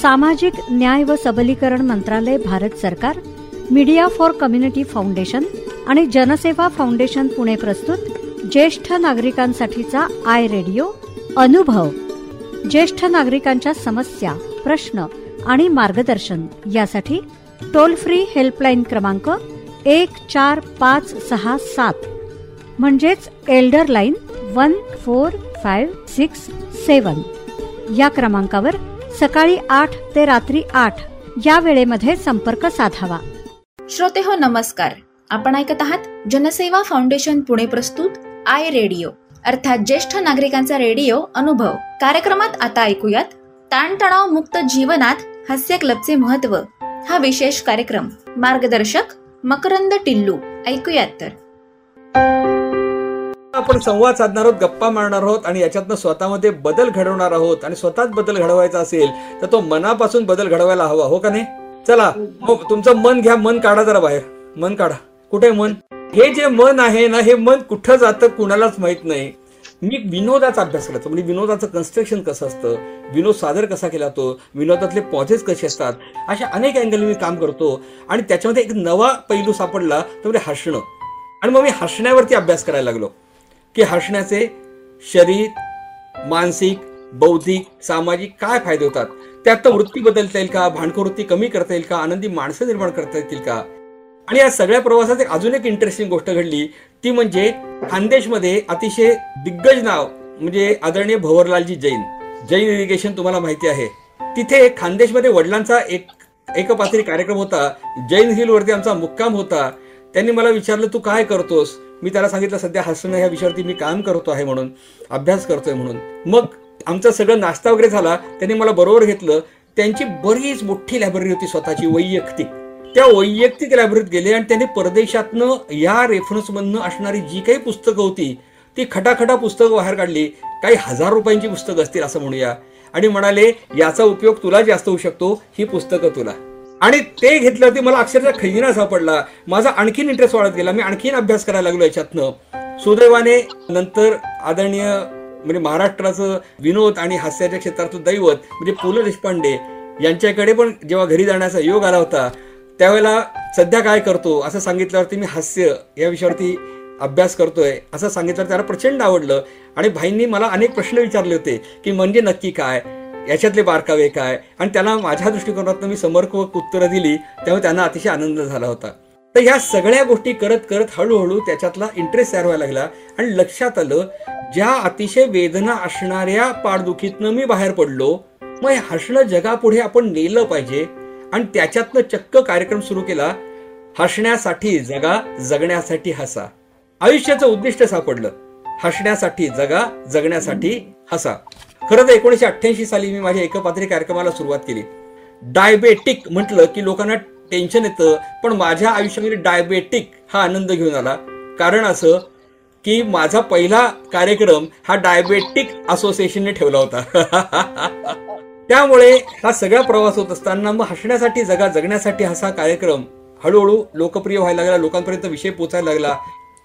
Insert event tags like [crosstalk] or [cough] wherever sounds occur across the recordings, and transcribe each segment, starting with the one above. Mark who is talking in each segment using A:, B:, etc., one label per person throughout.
A: सामाजिक न्याय व सबलीकरण मंत्रालय भारत सरकार मीडिया फॉर कम्युनिटी फाउंडेशन आणि जनसेवा फाउंडेशन पुणे प्रस्तुत ज्येष्ठ नागरिकांसाठीचा आय रेडिओ अनुभव. ज्येष्ठ नागरिकांच्या समस्या प्रश्न आणि मार्गदर्शन यासाठी टोल फ्री हेल्पलाईन क्रमांक एक चार पाच सहा सात म्हणजेच elder line one four five six seven या क्रमांकावर सकाळी आठ ते रात्री आठ या वेळेमध्ये संपर्क साधावा.
B: श्रोते हो नमस्कार. आपण ऐकत आहात जनसेवा फाउंडेशन पुणे प्रस्तुत आय रेडिओ. अर्थात ज्येष्ठ नागरिकांचा रेडिओ अनुभव. कार्यक्रमात आता ऐकूयात ताणतणाव मुक्त जीवनात हास्य क्लबचे महत्त्व हा विशेष कार्यक्रम. मार्गदर्शक मकरंद टिल्लू. ऐकूयात तर.
C: आपण संवाद साधणार आहोत गप्पा मारणार आहोत आणि याच्यातनं स्वतःमध्ये बदल घडवणार आहोत. आणि स्वतःच बदल घडवायचा असेल तर तो मनापासून बदल घडवायला हवा हो का नाही? चला हो तुमचं मन घ्या मन काढा जरा बाहेर. मन काढा. कुठे मन? हे जे मन आहे ना हे मन कुठं जातं कुणालाच माहीत नाही. मी विनोदाचा अभ्यास करायचो म्हणजे विनोदाचं कन्स्ट्रक्शन कसं असतं? विनोद सादर कसा केला तो? विनोदातले पॉझेस कसे असतात? अशा अनेक अँगल मी काम करतो. आणि त्याच्यामध्ये एक नवा पैलू सापडला तर म्हणजे हसणं. आणि मग मी हसण्यावरती अभ्यास करायला लागलो. की हसण्याचे शरीर मानसिक बौद्धिक सामाजिक काय फायदे होतात? त्यात वृत्ती बदलता येईल का? भांडखोर कमी करता येईल का? आनंदी माणसं निर्माण करता येतील का? आणि या सगळ्या प्रवासात एक अजून एक इंटरेस्टिंग गोष्ट घडली. ती म्हणजे खानदेशमध्ये अतिशय दिग्गज नाव म्हणजे आदरणीय भवरलालजी जैन. जैन इरिगेशन तुम्हाला माहिती आहे. तिथे खानदेशमध्ये वडिलांचा एक एकपात्री कार्यक्रम होता. जैन हिल वरती आमचा मुक्काम होता. त्यांनी मला विचारलं तू काय करतोस? मी त्याला सांगितलं सध्या हसणं ह्या विषयावरती मी काम करतो आहे म्हणून अभ्यास करतोय म्हणून. मग आमचा सगळं नाश्ता वगैरे झाला त्यांनी मला बरोबर घेतलं. त्यांची बरीच मोठी लायब्ररी होती स्वतःची वैयक्तिक. त्या वैयक्तिक लायब्ररीत गेले आणि त्यांनी परदेशातनं या रेफरन्समधनं असणारी जी काही पुस्तकं होती ती खटाखटा पुस्तकं बाहेर काढली. काही हजार रुपयांची पुस्तकं असतील असं म्हणूया. आणि म्हणाले याचा उपयोग तुला जास्त होऊ शकतो ही पुस्तकं तुला. आणि ते घेतल्यावरती मला अक्षरशः खजिना सापडला. माझा आणखीन इंटरेस्ट वाढत गेला. मी आणखीन अभ्यास करायला लागलो याच्यातनं. सुदैवाने नंतर आदरणीय म्हणजे महाराष्ट्राचं विनोद आणि हास्याच्या क्षेत्रातलं दैवत म्हणजे पु ल देशपांडे यांच्याकडे पण जेव्हा घरी जाण्याचा योग आला होता त्यावेळेला सध्या काय करतो असं सांगितल्यावरती मी हास्य या विषयावरती अभ्यास करतोय असं सांगितलं त्याला प्रचंड आवडलं. आणि भाईंनी मला अनेक प्रश्न विचारले होते की म्हणजे नक्की काय? याच्यातले बारकावे काय? आणि त्यांना माझ्या दृष्टिकोनातून मी समर्पक उत्तरं दिली त्यामुळे त्यांना अतिशय आनंद झाला होता. तर ह्या सगळ्या गोष्टी करत करत हळूहळू त्याच्यातला इंटरेस्ट तयार व्हायला लागला. आणि लक्षात आलं ज्या अतिशय वेदना असणाऱ्या पाठदुखीतनं मी बाहेर पडलो मग हे हसणं जगापुढे आपण नेलं पाहिजे. आणि त्याच्यातनं चक्क कार्यक्रम सुरू केला हसण्यासाठी जगा जगण्यासाठी हसा. आयुष्याचं उद्दिष्ट सापडलं हसण्यासाठी जगा जगण्यासाठी हसा. खरं तर एकोणीशे अठ्ठ्याऐंशी साली मी माझ्या एकपात्री कार्यक्रमाला सुरुवात केली. डायबेटिक म्हटलं की लोकांना टेन्शन येतं पण माझ्या आयुष्यामध्ये डायबेटिक हा आनंद घेऊन आला. कारण असं की माझा पहिला कार्यक्रम हा डायबेटिक असोसिएशनने ठेवला होता. [laughs] त्यामुळे हा सगळा प्रवास होत असताना मग हसण्यासाठी जगा जगण्यासाठी असा कार्यक्रम हळूहळू लोकप्रिय व्हायला लागला लोकांपर्यंत विषय पोचायला लागला.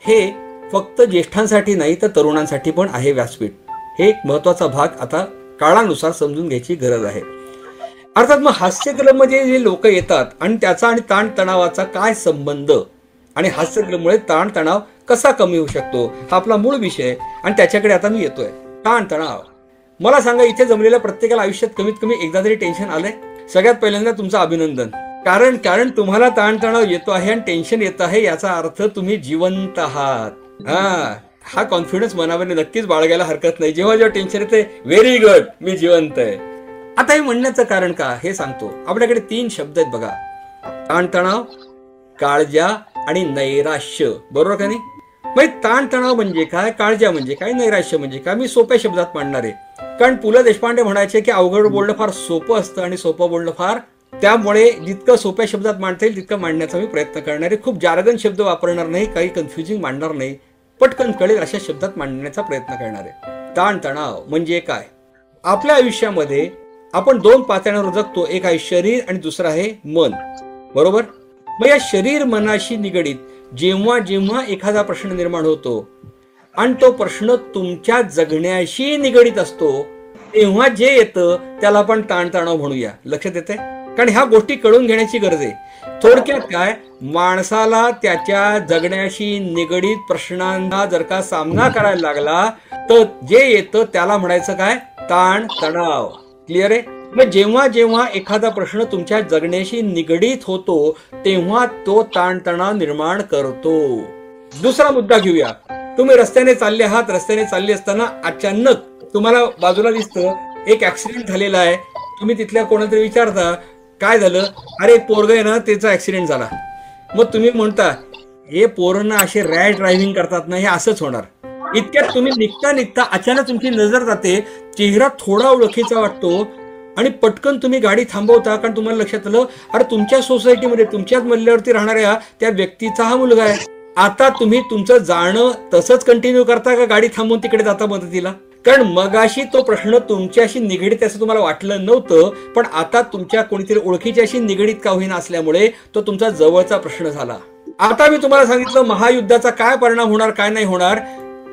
C: हे फक्त ज्येष्ठांसाठी नाही तर तरुणांसाठी पण आहे व्यासपीठ. हे एक महत्त्वाचा भाग आता काळानुसार समजून घ्यायची गरज आहे. अर्थात मग हास्य जे लोक येतात आणि त्याचा आणि ताणतणावाचा काय संबंध? आणि हास्यकलेमुळे ताणतणाव कसा कमी होऊ शकतो? हा आपला मूळ विषय आणि त्याच्याकडे आता मी येतोय. ताणतणाव. मला सांगा इथे जमलेल्या प्रत्येकाला आयुष्यात कमीत कमी एकदा तरी टेन्शन आलंय? सगळ्यात पहिल्यांदा तुमचं अभिनंदन. कारण कारण तुम्हाला ताणतणाव येतो आहे आणि टेन्शन येत आहे याचा अर्थ तुम्ही जिवंत आहात. हा. हा कॉन्फिडन्स मनामध्ये नक्कीच बाळगायला हरकत नाही. जेव्हा जेव्हा टेन्शन येते व्हेरी गुड मी जिवंत आहे. आता हे म्हणण्याचं कारण का? हे सांगतो. आपल्याकडे तीन शब्द आहेत बघा. ताणतणाव काळजा आणि नैराश्य. बरोबर का नाही? ताणतणाव म्हणजे काय? काळजा म्हणजे काय? नैराश्य म्हणजे काय? मी सोप्या शब्दात मांडणार आहे. कारण पु ल देशपांडे म्हणायचे की अवघड बोलणं फार सोपं असतं आणि सोपं बोलणं फार त्यामुळे जितकं सोप्या शब्दात मांडता येईल तितकं मांडण्याचा मी प्रयत्न करणार आहे. खूप जारगन शब्द वापरणार नाही काही कन्फ्युजिंग मांडणार नाही. पटकन कळेल अशा शब्दात मांडण्याचा प्रयत्न करणार. आहे ताणतणाव म्हणजे काय? आपल्या आयुष्यामध्ये आपण दोन पातळ्यांवर जगतो एक आहे शरीर आणि दुसरं आहे मन. बरोबर? मग या शरीर मनाशी निगडीत जेव्हा जेव्हा एखादा प्रश्न निर्माण होतो आणि तो प्रश्न तुमच्या जगण्याशी निगडीत असतो तेव्हा जे येतं त्याला आपण ताणतणाव म्हणूया. लक्षात येते कारण ह्या गोष्टी कळून घेण्याची गरज आहे. थोडक्यात काय? माणसाला त्याच्या जगण्याशी निगडीत प्रश्नांना जर का सामना करायला लागला तर जे येतं त्याला म्हणायचं काय? ताण तणाव. क्लिअर आहे? मग जेव्हा जेव्हा एखादा प्रश्न तुमच्या जगण्याशी निगडीत होतो तेव्हा तो ताणतणाव निर्माण करतो. दुसरा मुद्दा घेऊया. तुम्ही रस्त्याने चालले आहात. रस्त्याने चालले असताना अचानक तुम्हाला बाजूला दिसतं एक ऍक्सिडेंट झालेला आहे. तुम्ही तिथल्या कोणातरी विचारता काय झालं? अरे पोरग आहे ना त्याचा ऍक्सिडेंट झाला. मग तुम्ही म्हणता हे पोरांना असे रॅश ड्रायव्हिंग करतात ना हे असंच होणार. इतक्यात तुम्ही निघता निघता अचानक तुमची नजर जाते चेहरा थोडा ओळखीचा वाटतो आणि पटकन तुम्ही गाडी थांबवता कारण तुम्हाला लक्षात आलं अरे तुमच्या सोसायटीमध्ये तुमच्याच मल्ल्यावरती राहणाऱ्या त्या व्यक्तीचा हा मुलगा आहे. आता तुम्ही तुमचं जाणं तसंच कंटिन्यू करता का गाडी थांबवून तिकडे जाता मदतीला? कारण मगाशी तो प्रश्न तुमच्याशी निगडीत असं तुम्हाला वाटलं नव्हतं पण आता तुमच्या कोणीतरी ओळखीच्याशी निगडीत का होईना असल्यामुळे तो तुमचा जवळचा प्रश्न झाला. आता मी तुम्हाला सांगितलं महायुद्धाचा काय परिणाम होणार काय नाही होणार.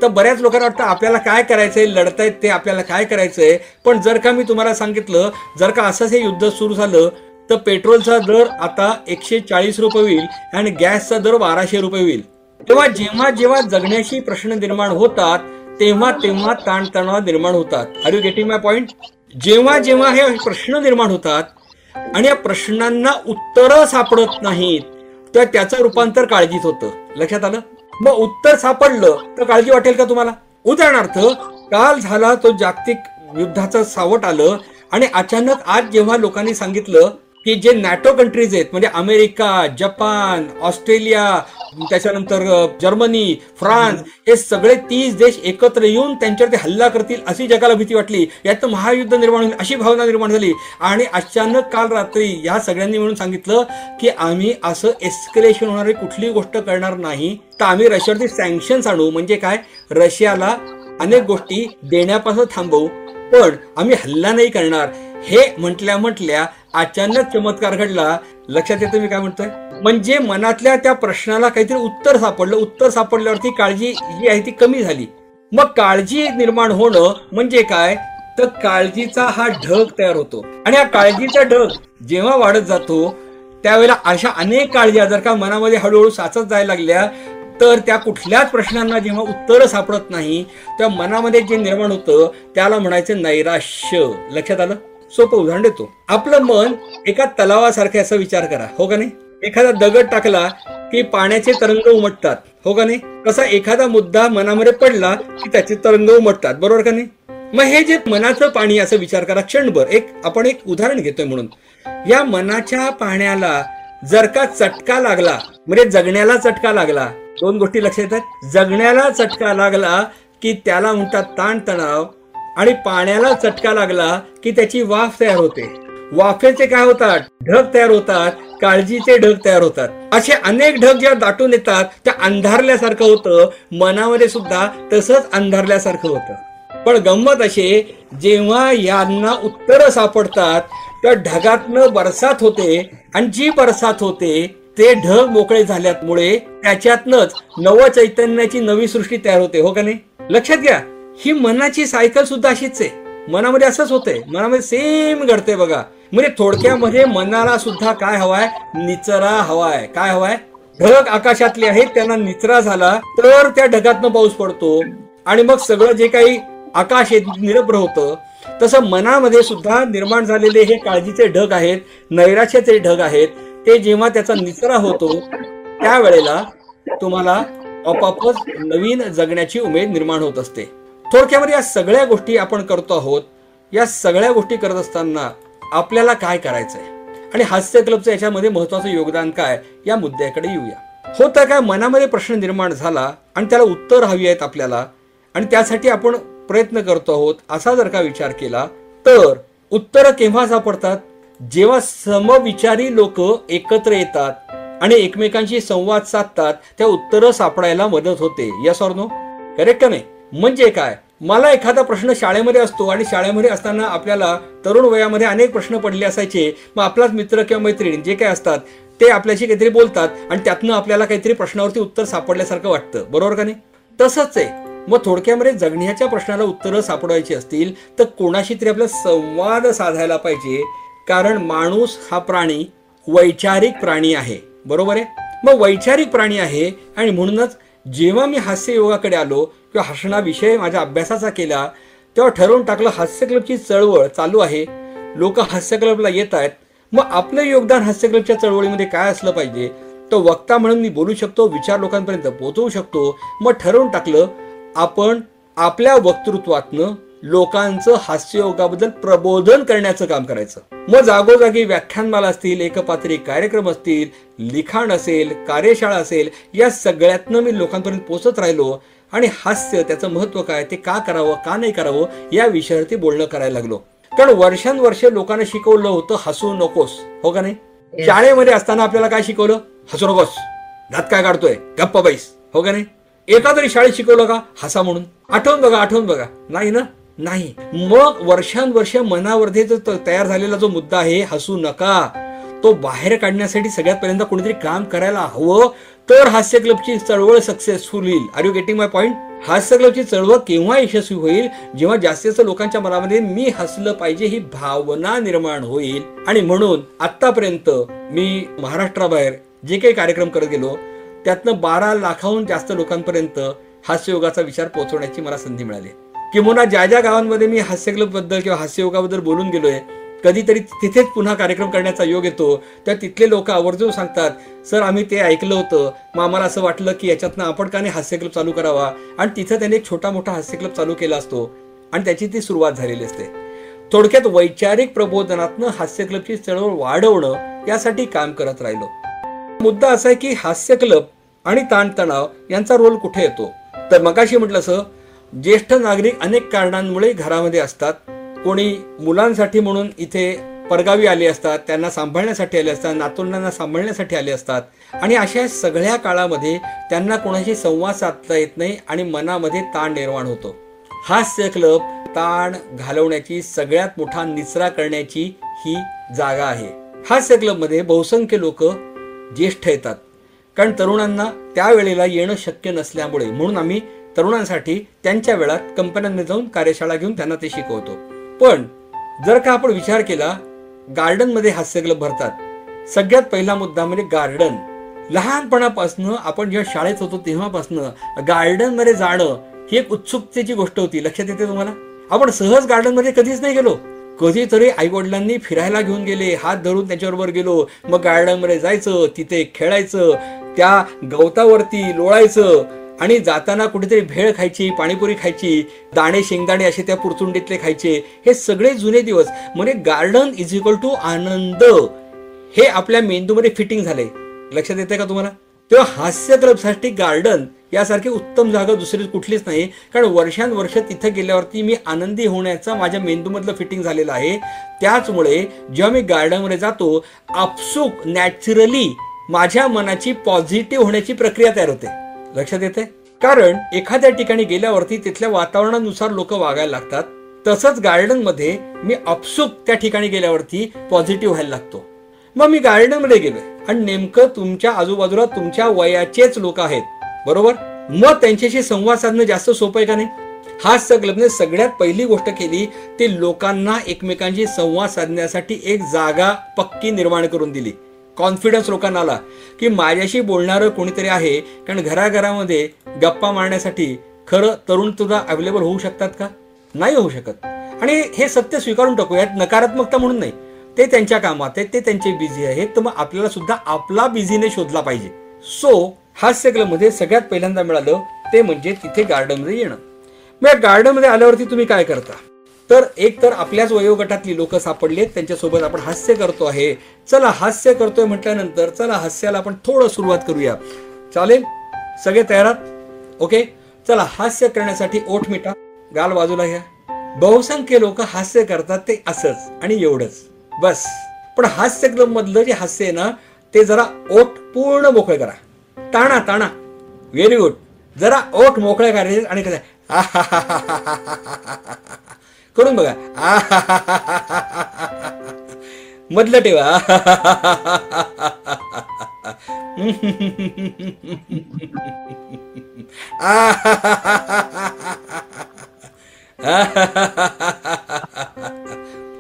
C: तर बऱ्याच लोकांना वाटतं आपल्याला काय करायचंय लढतायत ते आपल्याला काय करायचंय. पण जर का मी तुम्हाला सांगितलं जर का असंच हे युद्ध सुरू झालं तर पेट्रोलचा दर आता एकशे चाळीस रुपये होईल आणि गॅसचा दर बाराशे रुपये होईल. तेव्हा जेव्हा जेव्हा जगण्याशी प्रश्न निर्माण होतात तेव्हा तेव्हा ताणतणाव निर्माण होतात. Are you getting my point जेव्हा जेव्हा हे प्रश्न निर्माण होतात आणि या प्रश्नांना उत्तरं सापडत नाहीत तर त्याचं रूपांतर काळजीत होतं. लक्षात आलं? मग उत्तर सापडलं तर काळजी वाटेल का तुम्हाला? उदाहरणार्थ काल झाला तो जागतिक युद्धाचं सावट आलं आणि अचानक आज जेव्हा लोकांनी सांगितलं की जे नॅटो कंट्रीज आहेत म्हणजे अमेरिका जपान ऑस्ट्रेलिया त्याच्यानंतर जर्मनी फ्रान्स हे सगळे तीस देश एकत्र येऊन त्यांच्यावर ते हल्ला करतील अशी जगाला भीती वाटली. यात महायुद्ध निर्माण होईल अशी भावना निर्माण झाली. आणि अचानक काल रात्री या सगळ्यांनी म्हणून सांगितलं की आम्ही असं एस्कलेशन होणारी कुठलीही गोष्ट करणार नाही. तर आम्ही रशियावरती सँक्शन्स आणू. म्हणजे काय? रशियाला अनेक गोष्टी देण्यापासून थांबवू. पण आम्ही हल्ला नाही करणार. हे म्हटल्या म्हटल्या अचानक चमत्कार घडला. लक्षात येतं मी काय म्हणतोय? म्हणजे मनातल्या त्या प्रश्नाला काहीतरी उत्तर सापडलं. उत्तर सापडल्यावरती काळजी जी आहे ती कमी झाली. मग काळजी निर्माण होणं म्हणजे काय? तर काळजीचा हा ढग तयार होतो. आणि हा काळजीचा ढग जेव्हा वाढत जातो त्यावेळेला अशा अनेक काळज्या जर का मनामध्ये हळूहळू साचत जायला लागल्या तर त्या कुठल्याच प्रश्नांना जेव्हा उत्तर सापडत नाही त्या मनामध्ये जे निर्माण होतं त्याला म्हणायचं नैराश्य. लक्षात आलं? सोपं उदाहरण देतो. आपलं मन एका तलावासारखे असा विचार करा हो का नाही? एखादा दगड टाकला की पाण्याचे तरंग उमटतात हो का नाही? कसा एखादा मुद्दा मनामध्ये पडला की त्याचे तरंग उमटतात बरोबर का नाही? मग हे जे मनाचं पाणी असं विचार करा क्षणभर. एक आपण एक उदाहरण घेतोय म्हणून. या मनाच्या पाण्याला जर का चटका लागला म्हणजे जगण्याला चटका लागला दोन गोष्टी लक्षात येतात. जगण्याला चटका लागला की त्याला म्हणतात ताणतणाव आणि पाण्याला चटका लागला की त्याची वाफ तयार होते. वाफेचे काय होतात? ढग तयार होतात काळजीचे ढग तयार होतात. असे अनेक ढग जेव्हा दाटून येतात त्या अंधारल्यासारखं होतं. मनामध्ये सुद्धा तसंच अंधारल्यासारखं होतं. पण गंमत असे जेव्हा यांना उत्तर सापडतात त्या ढगातनं बरसात होते आणि जी बरसात होते ते ढग मोकळे झाल्यामुळे त्याच्यातनच नव चैतन्याची नवी सृष्टी तयार होते. हो का नाही? लक्षात घ्या. ही मनाची सायकल सुद्धा अशीच आहे. मनामध्ये असंच होतंय. मनामध्ये सेम घडते बघा. म्हणजे थोडक्यामध्ये मनाला सुद्धा काय हवाय? निचरा हवाय. काय हवाय? ढग आकाशातले आहेत त्यांना निचरा झाला तर त्या ढगातनं पाऊस पडतो. आणि मग सगळं जे काही आकाश आहे निरभ्र होतं तसं मनामध्ये सुद्धा निर्माण झालेले हे काळजीचे ढग आहेत नैराश्याचे ढग आहेत. ते जेव्हा त्याचा निचरा होतो त्यावेळेला तुम्हाला आपापच नवीन जगण्याची उमेद निर्माण होत असते. थोडक्यामध्ये या सगळ्या गोष्टी आपण करतो आहोत. या सगळ्या गोष्टी करत असताना आपल्याला काय करायचंय? आणि हास्य क्लबचं याच्यामध्ये महत्वाचं योगदान काय? या मुद्द्याकडे येऊया. होतं काय मनामध्ये प्रश्न निर्माण झाला आणि त्याला उत्तर हवी आहेत आपल्याला आणि त्यासाठी आपण प्रयत्न करतो आहोत असा जर का विचार केला तर उत्तरं केव्हा सापडतात? जेव्हा समविचारी लोक एकत्र येतात आणि एकमेकांशी संवाद साधतात त्या उत्तरं सापडायला मदत होते. यस ऑर नो करेक्ट का नाही? म्हणजे काय? मला एखादा प्रश्न शाळेमध्ये असतो आणि शाळेमध्ये असताना आपल्याला तरुण वयामध्ये अनेक प्रश्न पडले असायचे. मग आपलाच मित्र किंवा मैत्रीण जे काय असतात ते आपल्याशी काहीतरी बोलतात आणि त्यातनं आपल्याला काहीतरी प्रश्नावरती उत्तर सापडल्यासारखं वाटतं. बरोबर का नाही? तसंच आहे. मग थोडक्यामध्ये जगण्याच्या प्रश्नाला उत्तरं सापडवायची असतील तर कोणाशी तरी आपला संवाद साधायला पाहिजे. कारण माणूस हा प्राणी वैचारिक प्राणी आहे. बरोबर आहे? मग वैचारिक प्राणी आहे आणि म्हणूनच जेव्हा मी हास्य योगाकडे आलो किंवा हसणा माझ्या अभ्यासाचा केला तेव्हा ठरवून टाकलं हास्य क्लबची चळवळ चालू आहे. लोक हास्य क्लबला येत आहेत. मग आपलं योगदान हास्य क्लबच्या चळवळीमध्ये काय असलं पाहिजे? तो वक्ता म्हणून मी बोलू शकतो विचार लोकांपर्यंत पोहोचवू शकतो. मग ठरवून टाकलं आपण आपल्या वक्तृत्वातनं लोकांचं हास्ययोगाबद्दल प्रबोधन करण्याचं काम करायचं. मग जागोजागी व्याख्यानमाला असतील एकपात्री कार्यक्रम असतील लिखाण असेल कार्यशाळा असेल या सगळ्यातनं मी लोकांपर्यंत पोहोचत राहिलो आणि हास्य त्याचं महत्त्व काय ते का करावं का नाही करावं या विषयावरती बोलणं करायला लागलो. कारण वर्षानुवर्ष लोकांना शिकवलं होतं हसू नकोस. हो का नाही? शाळेमध्ये असताना आपल्याला काय शिकवलं? हसू नकोस. दात काय काढतोय? गप्पा बैस. हो का नाही? एका तरी शाळेत शिकवलं का? हसा म्हणून. आठवून बघा आठवून बघा. नाही ना? नाही. मग वर्षानुवर्ष मनावरती जो त- तयार झालेला जो मुद्दा आहे हसू नका. तो बाहेर काढण्यासाठी सगळ्यात पहिल्यांदा कोणीतरी काम करायला हवं. तर हास्य क्लबची चळवळ सक्सेसफुल होईल. Are you getting my point हास्य क्लबची चळवळ केव्हा यशस्वी होईल? जेव्हा जास्तीत जास्त लोकांच्या मनामध्ये मी हसलं पाहिजे ही भावना निर्माण होईल. आणि म्हणून आतापर्यंत मी महाराष्ट्राबाहेर जे काही कार्यक्रम करत गेलो त्यातनं बारा लाखाहून जास्त लोकांपर्यंत हास्ययोगाचा विचार पोहोचवण्याची मला संधी मिळाली. किंवा ज्या ज्या गावांमध्ये मी हास्य क्लबबद्दल किंवा हास्ययोगाबद्दल बोलून गेलोय कधीतरी तिथेच पुन्हा कार्यक्रम करण्याचा योग येतो. तर तिथले लोक आवर्जून सांगतात सर आम्ही ते ऐकलं होतं. मग आम्हाला असं वाटलं की याच्यातनं आपण का नाही हास्य क्लब चालू करावा? आणि तिथं त्याने एक छोटा मोठा हास्य क्लब चालू केला असतो. आणि त्याची ती सुरुवात झालेली असते. थोडक्यात वैचारिक प्रबोधनातनं हास्य क्लबची चळवळ वाढवणं यासाठी काम करत राहिलो. मुद्दा असा आहे की हास्य क्लब आणि ताणतणाव यांचा रोल कुठे येतो? तर मगाशी म्हटलं असं ज्येष्ठ नागरिक अनेक कारणांमुळे घरामध्ये असतात. कोणी मुलांसाठी म्हणून इथे परगावी आले असतात त्यांना सांभाळण्यासाठी आले असतात नातवंडांना सांभाळण्यासाठी आले असतात. आणि अशा सगळ्या काळामध्ये त्यांना कोणाशी संवाद साधता येत नाही आणि मनामध्ये ताण निर्माण होतो. हास्य क्लब ताण घालवण्याची सगळ्यात मोठा निचरा करण्याची ही जागा आहे. हास्य क्लबमध्ये बहुसंख्य लोक ज्येष्ठ येतात. कारण तरुणांना त्यावेळेला येणं शक्य नसल्यामुळे म्हणून आम्ही तरुणांसाठी त्यांच्या वेळात कंपन्यांमध्ये जाऊन कार्यशाळा घेऊन त्यांना ते शिकवतो. पण जर का आपण विचार केला गार्डनमध्ये हास्य क्लब भरतात. सगळ्यात पहिला मुद्दा म्हणजे गार्डन. लहानपणापासनं आपण जेव्हा शाळेत होतो तेव्हापासनं गार्डनमध्ये जाणं ही एक उत्सुकतेची गोष्ट होती. लक्षात येते तुम्हाला? आपण सहज गार्डनमध्ये कधीच नाही गेलो. कधीतरी आई वडिलांनी फिरायला घेऊन गेले हात धरून त्याच्याबरोबर गेलो. मग गार्डनमध्ये जायचं तिथे खेळायचं त्या गवतावरती लोळायचं. आणि जाताना कुठेतरी भेळ खायची पाणीपुरी खायची दाणे शेंगदाणे असे त्या पुरचुंडीतले खायचे. हे सगळे जुने दिवस. म्हणजे गार्डन इज इक्वल टू आनंद. हे आपल्या मेंदूमध्ये फिटिंग झाले लक्षात येते का तुम्हाला? तेव्हा हास्य क्लबसाठी गार्डन यासारखी उत्तम जागा दुसरी कुठलीच नाही. कारण वर्षानुवर्ष तिथं गेल्यावरती मी आनंदी होण्याचा माझ्या मेंदूमधलं फिटिंग झालेलं आहे. त्याचमुळे जेव्हा मी गार्डनमध्ये जातो आपसूक नॅचरली माझ्या मनाची पॉझिटिव्ह होण्याची प्रक्रिया तयार होते. लक्षात येते? कारण एखाद्या ठिकाणी गेल्यावरती तिथल्या वातावरणानुसार लोक वागायला लागतात. तसंच गार्डनमध्ये मी अपसुक त्या ठिकाणी गेल्यावरती पॉझिटिव्ह व्हायला लागतो. मग मी गार्डनमध्ये गेलोय. आणि नेमकं तुमच्या आजूबाजूला तुमच्या वयाचेच लोक आहेत. बरोबर? मग त्यांच्याशी संवाद साधणं जास्त सोपं आहे का नाही? हा क्लबने सगळ्यात पहिली गोष्ट केली ती लोकांना एकमेकांशी संवाद साधण्यासाठी एक जागा पक्की निर्माण करून दिली. कॉन्फिडन्स लोकांना आला की माझ्याशी बोलणारं कोणीतरी आहे कारण घराघरामध्ये गप्पा मारण्यासाठी खरं तरुण तुझा अवेलेबल होऊ शकतात का? नाही होऊ शकत. आणि हे सत्य स्वीकारून टाकू यात नकारात्मकता म्हणून नाही. ते त्यांच्या कामात आहेत ते त्यांचे बिझी आहेत तर मग आपल्याला सुद्धा आपला बिझीने शोधला पाहिजे. सो हास्य क्लबमध्ये सगळ्यात पहिल्यांदा मिळालं ते म्हणजे तिथे गार्डनमध्ये येणं. मग या गार्डनमध्ये आल्यावरती तुम्ही काय करता? तर एक तर आपल्याच वयोगटातली लोक सापडलेत त्यांच्यासोबत आपण हास्य करतो आहे. चला हास्य करतोय म्हटल्यानंतर चला हास्याला आपण थोडं सुरुवात करूया. चालेल? सगळे तयारात ओके? चला हास्य करण्यासाठी ओठ मिटा. गाल बाजूला घ्या. बहुसंख्य लोक हास्य करतात ते असंच आणि एवढंच. बस. पण हास्य क्लब मधलं जे हास्य आहे ना ते जरा ओठ पूर्ण मोकळे करा. ताणा ताणा. व्हेरी गुड जरा ओठ मोकळे करायचे आणि कसं [laughs] करून बघा मधलं ठेवा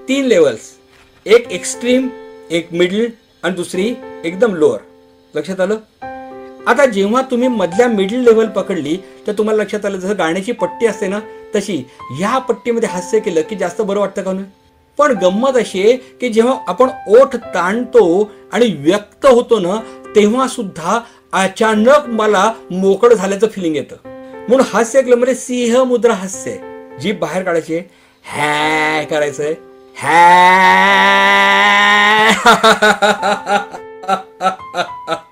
C: तीन लेवल्स एक एक्स्ट्रीम एक मिडल आणि दुसरी एकदम लोअर लक्षात आलं आता जेव्हा तुम्ही मधल्या मिडल लेवल पकडली तर तुम्हाला लक्षात आलं जसं गाण्याची पट्टी असते ना तशी ह्या पट्टीमध्ये हास्य केलं की जास्त बरं वाटतं का नाही? पण गंमत अशी आहे की जेव्हा आपण ओठ ताणतो आणि व्यक्त होतो ना तेव्हा सुद्धा अचानक मला मोकळ झाल्याचं फिलिंग येतं. म्हणून हास्यमध्ये म्हणजे सिंह मुद्रा हास्य जी बाहेर काढायची हॅ करायचंय. हॅ [laughs]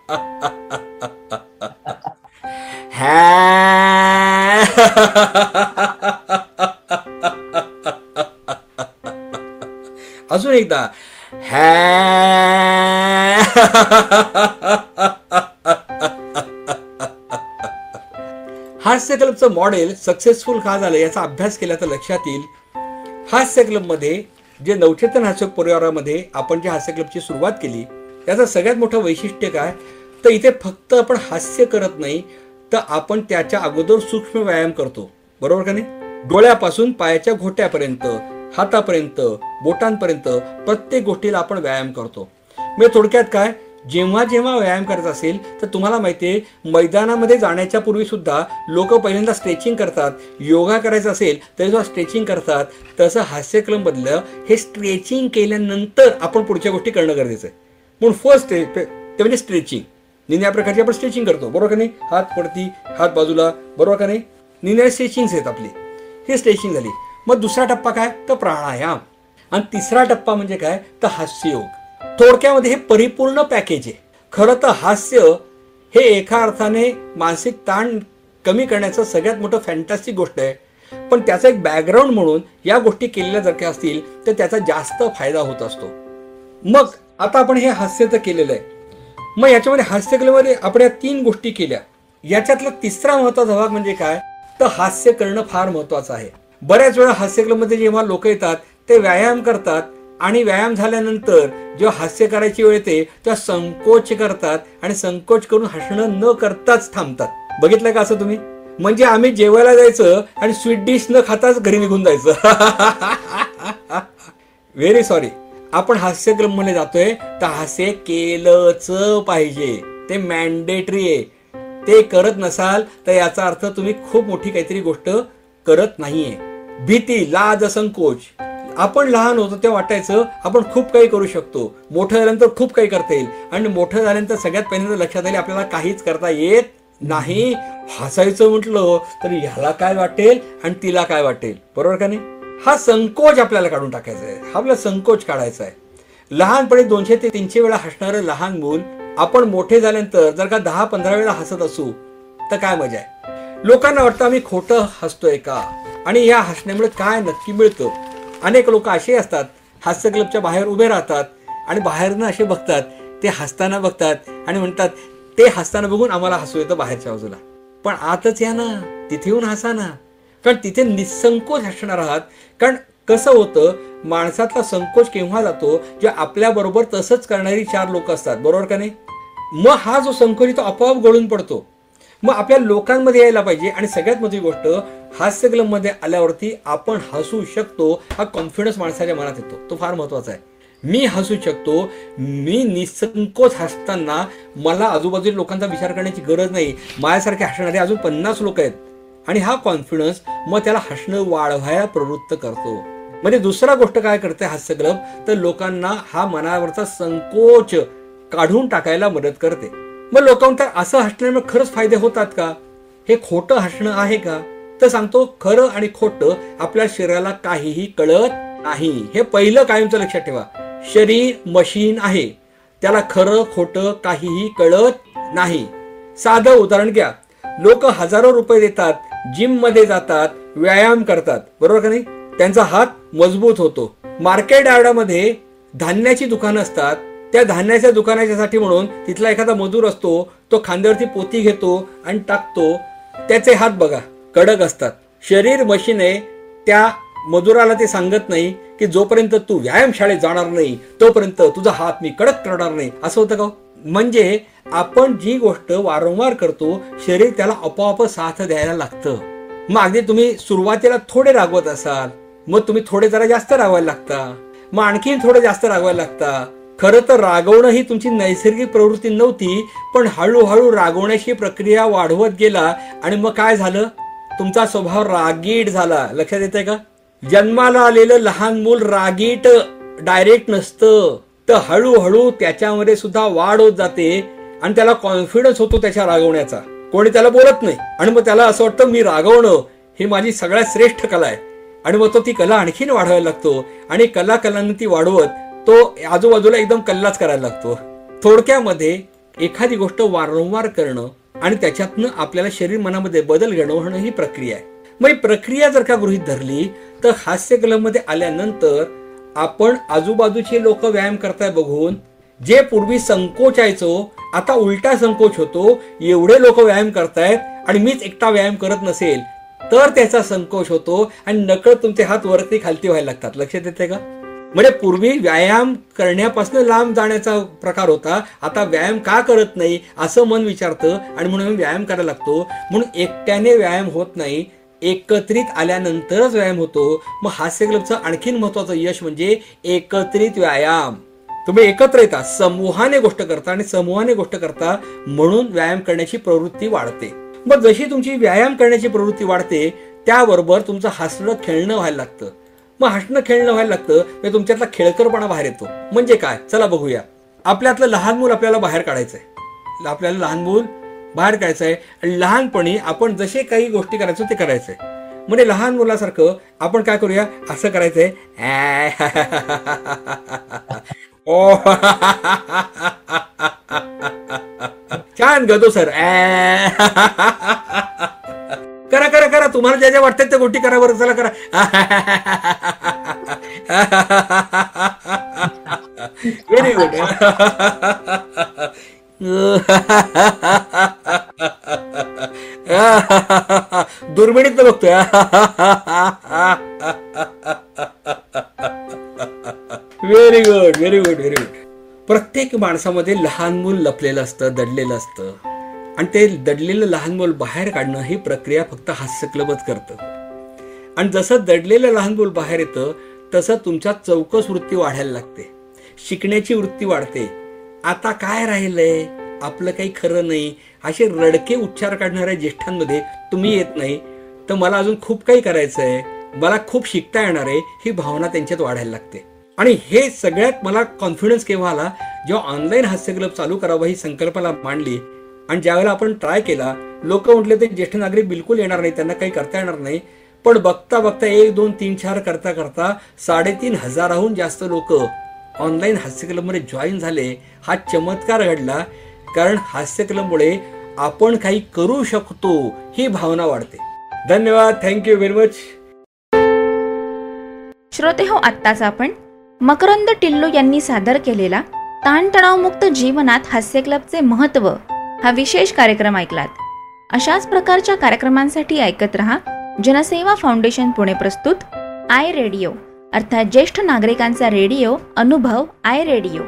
C: [laughs] अजून एकदा. हॅ. हास्य क्लबचं मॉडेल सक्सेसफुल का झालं याचा अभ्यास केला तर लक्षात येईल. हास्य क्लबमध्ये जे नवचेतन हास्य परिवारामध्ये आपण जे हास्य क्लबची सुरुवात केली याचं सगळ्यात मोठं वैशिष्ट्य काय? तर इथे फक्त आपण हास्य करत नाही तर आपण त्याच्या अगोदर सूक्ष्म व्यायाम करतो. बरोबर का नाही? डोळ्यापासून पायाच्या घोट्यापर्यंत हातापर्यंत बोटांपर्यंत प्रत्येक गोष्टीला आपण व्यायाम करतो. म्हणजे थोडक्यात काय? जेव्हा जेव्हा व्यायाम करत असेल तर तुम्हाला माहिती आहे मैदानामध्ये जाण्याच्या पूर्वी सुद्धा लोक पहिल्यांदा स्ट्रेचिंग करतात. योगा करायचं असेल तरी सुद्धा स्ट्रेचिंग करतात. तसं हास्यक्रम बदलं हे स्ट्रेचिंग केल्यानंतर आपण पुढच्या गोष्टी करणं गरजेचं आहे. म्हणून फर्स्ट ते म्हणजे स्ट्रेचिंग. निन्या प्रकारची आपण स्ट्रेचिंग करतो. बरोबर का नाही? हात पडती हात बाजूला. बरोबर का नाही? निन्या स्ट्रेचिंग्स आहेत आपली. ही स्ट्रेचिंग झाली. मग दुसरा टप्पा काय? तर प्राणायाम. आणि तिसरा टप्पा म्हणजे काय? तर हास्ययोग थोडक्यामध्ये हे परिपूर्ण पॅकेज आहे. खरं तर हास्य हे एका अर्थाने मानसिक ताण कमी करण्याचं सगळ्यात मोठं फॅन्टॅस्टिक गोष्ट आहे. पण त्याचा एक बॅकग्राऊंड म्हणून या गोष्टी केलेल्या जर का असतील तर त्याचा जास्त फायदा होत असतो. मग आता आपण हे हास्य तर केलेलं आहे. मग याच्यामध्ये हास्यकलेमध्ये आपण या तीन गोष्टी केल्या. याच्यातला तिसरा महत्त्वाचा भाग म्हणजे काय? तर हास्य करणं फार महत्वाचं आहे. बऱ्याच वेळा हास्यकलेमध्ये जेव्हा लोक येतात ते व्यायाम करतात आणि व्यायाम झाल्यानंतर जेव्हा हास्य करायची वेळ येते तेव्हा संकोच करतात आणि संकोच करून हसणं न करताच थांबतात. बघितलं का असं तुम्ही? म्हणजे आम्ही जेवायला जायचं आणि स्वीट डिश न खाताच घरी निघून जायचं. [laughs] व्हेरी सॉरी आपण हास्यक्रममध्ये जातोय तर हास्य केलंच पाहिजे. ते मॅन्डेटरी आहे. ते करत नसाल तर याचा अर्थ तुम्ही खूप मोठी काहीतरी गोष्ट करत नाहीये. भीती लाज संकोच आपण लहान होतो तेव्हा वाटायचं आपण खूप काही करू शकतो. मोठं झाल्यानंतर खूप काही करता येईल. आणि मोठं झाल्यानंतर सगळ्यात पहिल्यांदा लक्षात आले आपल्याला काहीच करता येत नाही. हसायचं म्हटलं तर ह्याला काय वाटेल आणि तिला काय वाटेल. बरोबर का नाही? हा संकोच आपल्याला काढून टाकायचा आहे. हा आपला संकोच काढायचा आहे. लहानपणी दोनशे ते तीनशे वेळा हसणारं लहान मूल आपण मोठे झाल्यानंतर जर का दहा पंधरा वेळा हसत असू तर काय मजा आहे? लोकांना वाटतं आम्ही खोटं हसतोय का? आणि या हसण्यामुळे काय नक्की मिळतं? अनेक लोक असे असतात हास्य क्लबच्या बाहेर उभे राहतात आणि बाहेरनं असे बघतात ते हसताना बघतात आणि म्हणतात ते हसताना बघून आम्हाला हसू येतं बाहेरच्या बाजूला. पण आतच या ना तिथे येऊन हसा ना. कारण तिथे निसंकोच हसणार आहात. कारण कसं होतं माणसातला संकोच केव्हा जातो जे आपल्याबरोबर तसंच करणारी चार लोक असतात. बरोबर का नाही? मग हा जो संकोच तो आपोआप गळून पडतो. मग आपल्या लोकांमध्ये यायला पाहिजे. आणि सगळ्यात मोठी गोष्ट हास्य आल्यावरती आपण हसू शकतो हा कॉन्फिडन्स माणसाच्या मनात येतो. तो फार महत्त्वाचा आहे. मी हसू शकतो मी निसंकोच हसताना मला आजूबाजूच्या लोकांचा विचार करण्याची गरज नाही. माझ्यासारखे हसणारे अजून पन्नास लोक आहेत. आणि हा कॉन्फिडन्स मग त्याला हसणं वाढवायला प्रवृत्त करतो. म्हणजे दुसरा गोष्ट काय करते हास्य क्लब तर लोकांना हा मनावरचा संकोच काढून टाकायला मदत करते. मग लोकांना असं हसण्यामुळे खरंच फायदे होतात का? हे खोटं हसणं आहे का? तर सांगतो खरं आणि खोटं आपल्या शरीराला काहीही कळत नाही. हे पहिलं कायमचं लक्षात ठेवा. शरीर मशीन आहे. त्याला खरं खोटं काहीही कळत नाही. साधं उदाहरण घ्या. लोक हजारो रुपये देतात. जिममध्ये जातात व्यायाम करतात. बरोबर का नाही? त्यांचा हात मजबूत होतो. मार्केट यार्डामध्ये धान्याची दुकानं असतात. त्या धान्याच्या दुकानाच्यासाठी म्हणून तिथला एखादा मजूर असतो तो खांद्यावरती पोती घेतो आणि टाकतो. त्याचे हात बघा कडक असतात. शरीर मशीन आहे त्या मजुराला ते सांगत नाही की जोपर्यंत तू व्यायाम शाळेत जाणार नाही तोपर्यंत तुझा हात मी कडक करणार नाही. असं होतं का हो? म्हणजे आपण जी गोष्ट वारंवार करतो शरीर त्याला आपोआप साथ द्यायला लागतं. मग अगदी तुम्ही सुरुवातीला थोडे रागवत असाल मग तुम्ही थोडे जरा जास्त रागवायला लागता. मग आणखीन थोडे जास्त रागवायला लागता. खरं तर रागवणं ही तुमची नैसर्गिक प्रवृत्ती नव्हती पण हळूहळू रागवण्याची प्रक्रिया वाढवत गेला. आणि मग काय झालं? तुमचा स्वभाव रागीट झाला. लक्षात येते का? जन्माला आलेलं लहान मूल रागीट डायरेक्ट नसतं. तर हळूहळू त्याच्यामध्ये सुद्धा वाढ होत जाते आणि त्याला कॉन्फिडन्स होतो त्याच्या रागवण्याचा. कोणी त्याला बोलत नाही. आणि मग त्याला असं वाटतं मी रागवणं ही माझी सगळ्यात श्रेष्ठ कला आहे. आणि मग तो ती कला आणखीन वाढवायला लागतो. आणि कला कलांनी ती वाढवत तो आजूबाजूला एकदम कल्लाच करायला लागतो. थोडक्यामध्ये एखादी गोष्ट वारंवार करणं आणि त्याच्यातनं आपल्याला शरीर मनामध्ये बदल घडवणं ही प्रक्रिया आहे. मग ही प्रक्रिया जर का गृहित धरली तर हास्य कलामध्ये आल्यानंतर आपण आजूबाजूचे लोक व्यायाम करताय बघून जे पूर्वी संकोचायचो आता उलटा संकोच होतो एवढे लोक व्यायाम करतायत आणि मीच एकटा व्यायाम करत नसेल तर त्याचा संकोच होतो आणि नकळत तुमचे हात वरती खालती व्हायला लागतात. लक्षात येते का? म्हणजे पूर्वी व्यायाम करण्यापासून लांब जाण्याचा प्रकार होता आता व्यायाम का करत नाही असं मन विचारतं आणि म्हणून व्यायाम करायला लागतो. म्हणून एकट्याने व्यायाम होत नाही एकत्रित आल्यानंतरच व्यायाम होतो. मग हास्य क्लबचं आणखीन महत्वाचं यश म्हणजे एकत्रित व्यायाम. तुम्ही एकत्र येता समूहाने गोष्ट करता आणि समूहाने गोष्ट करता म्हणून व्यायाम करण्याची प्रवृत्ती वाढते. मग जशी तुमची व्यायाम करण्याची प्रवृत्ती वाढते त्याबरोबर तुमचं हसणं खेळणं व्हायला लागतं. मग हसणं खेळणं व्हायला लागतं म्हणजे तुमच्यातला खेळकरपणा बाहेर येतो. म्हणजे काय? चला बघूया. आपल्यातलं लहान मूल आपल्याला बाहेर काढायचंय. आपल्याला लहान मूल बाहेर काढायचंय आणि लहानपणी आपण जसे काही गोष्टी करायचो ते करायचंय. म्हणजे लहान मुलासारखं आपण काय करूया? असं करायचंय. [laughs] ओ. [laughs] छान गदो सर. [laughs] करा करा करा. तुम्हाला ज्या ज्या वाटतात त्या गोष्टी करा बरं. चला करा. व्हेरी गुड [laughs] दुर्मिणीत बघतोय. Very good very good very good प्रत्येक माणसामध्ये लहान मूल लपलेलं असतं दडलेलं असतं. आणि ते दडलेलं लहान मूल बाहेर काढणं ही प्रक्रिया फक्त हास्य क्लबच करतं. आणि जसं दडलेलं लहान मूल बाहेर येतं तसं तुमच्या चौकस वृत्ती वाढायला लागते. शिकण्याची वृत्ती वाढते. आता काय राहिलंय? आपलं काही खरं नाही. असे रडके उच्चार काढणाऱ्या ज्येष्ठांमध्ये तुम्ही येत नाही. तर मला अजून खूप काही करायचं आहे मला खूप शिकता येणार आहे. ही भावना त्यांच्यात वाढायला लागते. आणि हे सगळ्यात मला कॉन्फिडन्स केव्हा आला? जेव्हा ऑनलाईन हास्य क्लब चालू करावा ही संकल्पना मांडली. आणि ज्यावेळेला आपण ट्राय केला लोक म्हटले ते ज्येष्ठ नागरिक बिलकुल येणार नाही त्यांना काही करता येणार नाही. पण बघता बघता एक दोन तीन चार करता करता साडेतीन हजाराहून जास्त लोक ऑनलाईन हास्य क्लबमध्ये जॉईन झाले. हा चमत्कार घडला. कारण हास्यकलमुळे आपण काही करू शकतो ही भावना वाढते. धन्यवाद. थँक्यू व्हेरी मच
B: श्रोते हो आत्ताच आपण मकरंद टिल्लू यांनी सादर केलेला ताणतणावमुक्त जीवनात हास्य क्लबचे महत्त्व हा विशेष कार्यक्रम ऐकलात. अशाच प्रकारच्या कार्यक्रमांसाठी ऐकत रहा जनसेवा फाउंडेशन पुणे प्रस्तुत आय रेडिओ अर्थात ज्येष्ठ नागरिकांचा रेडिओ अनुभव आय रेडिओ.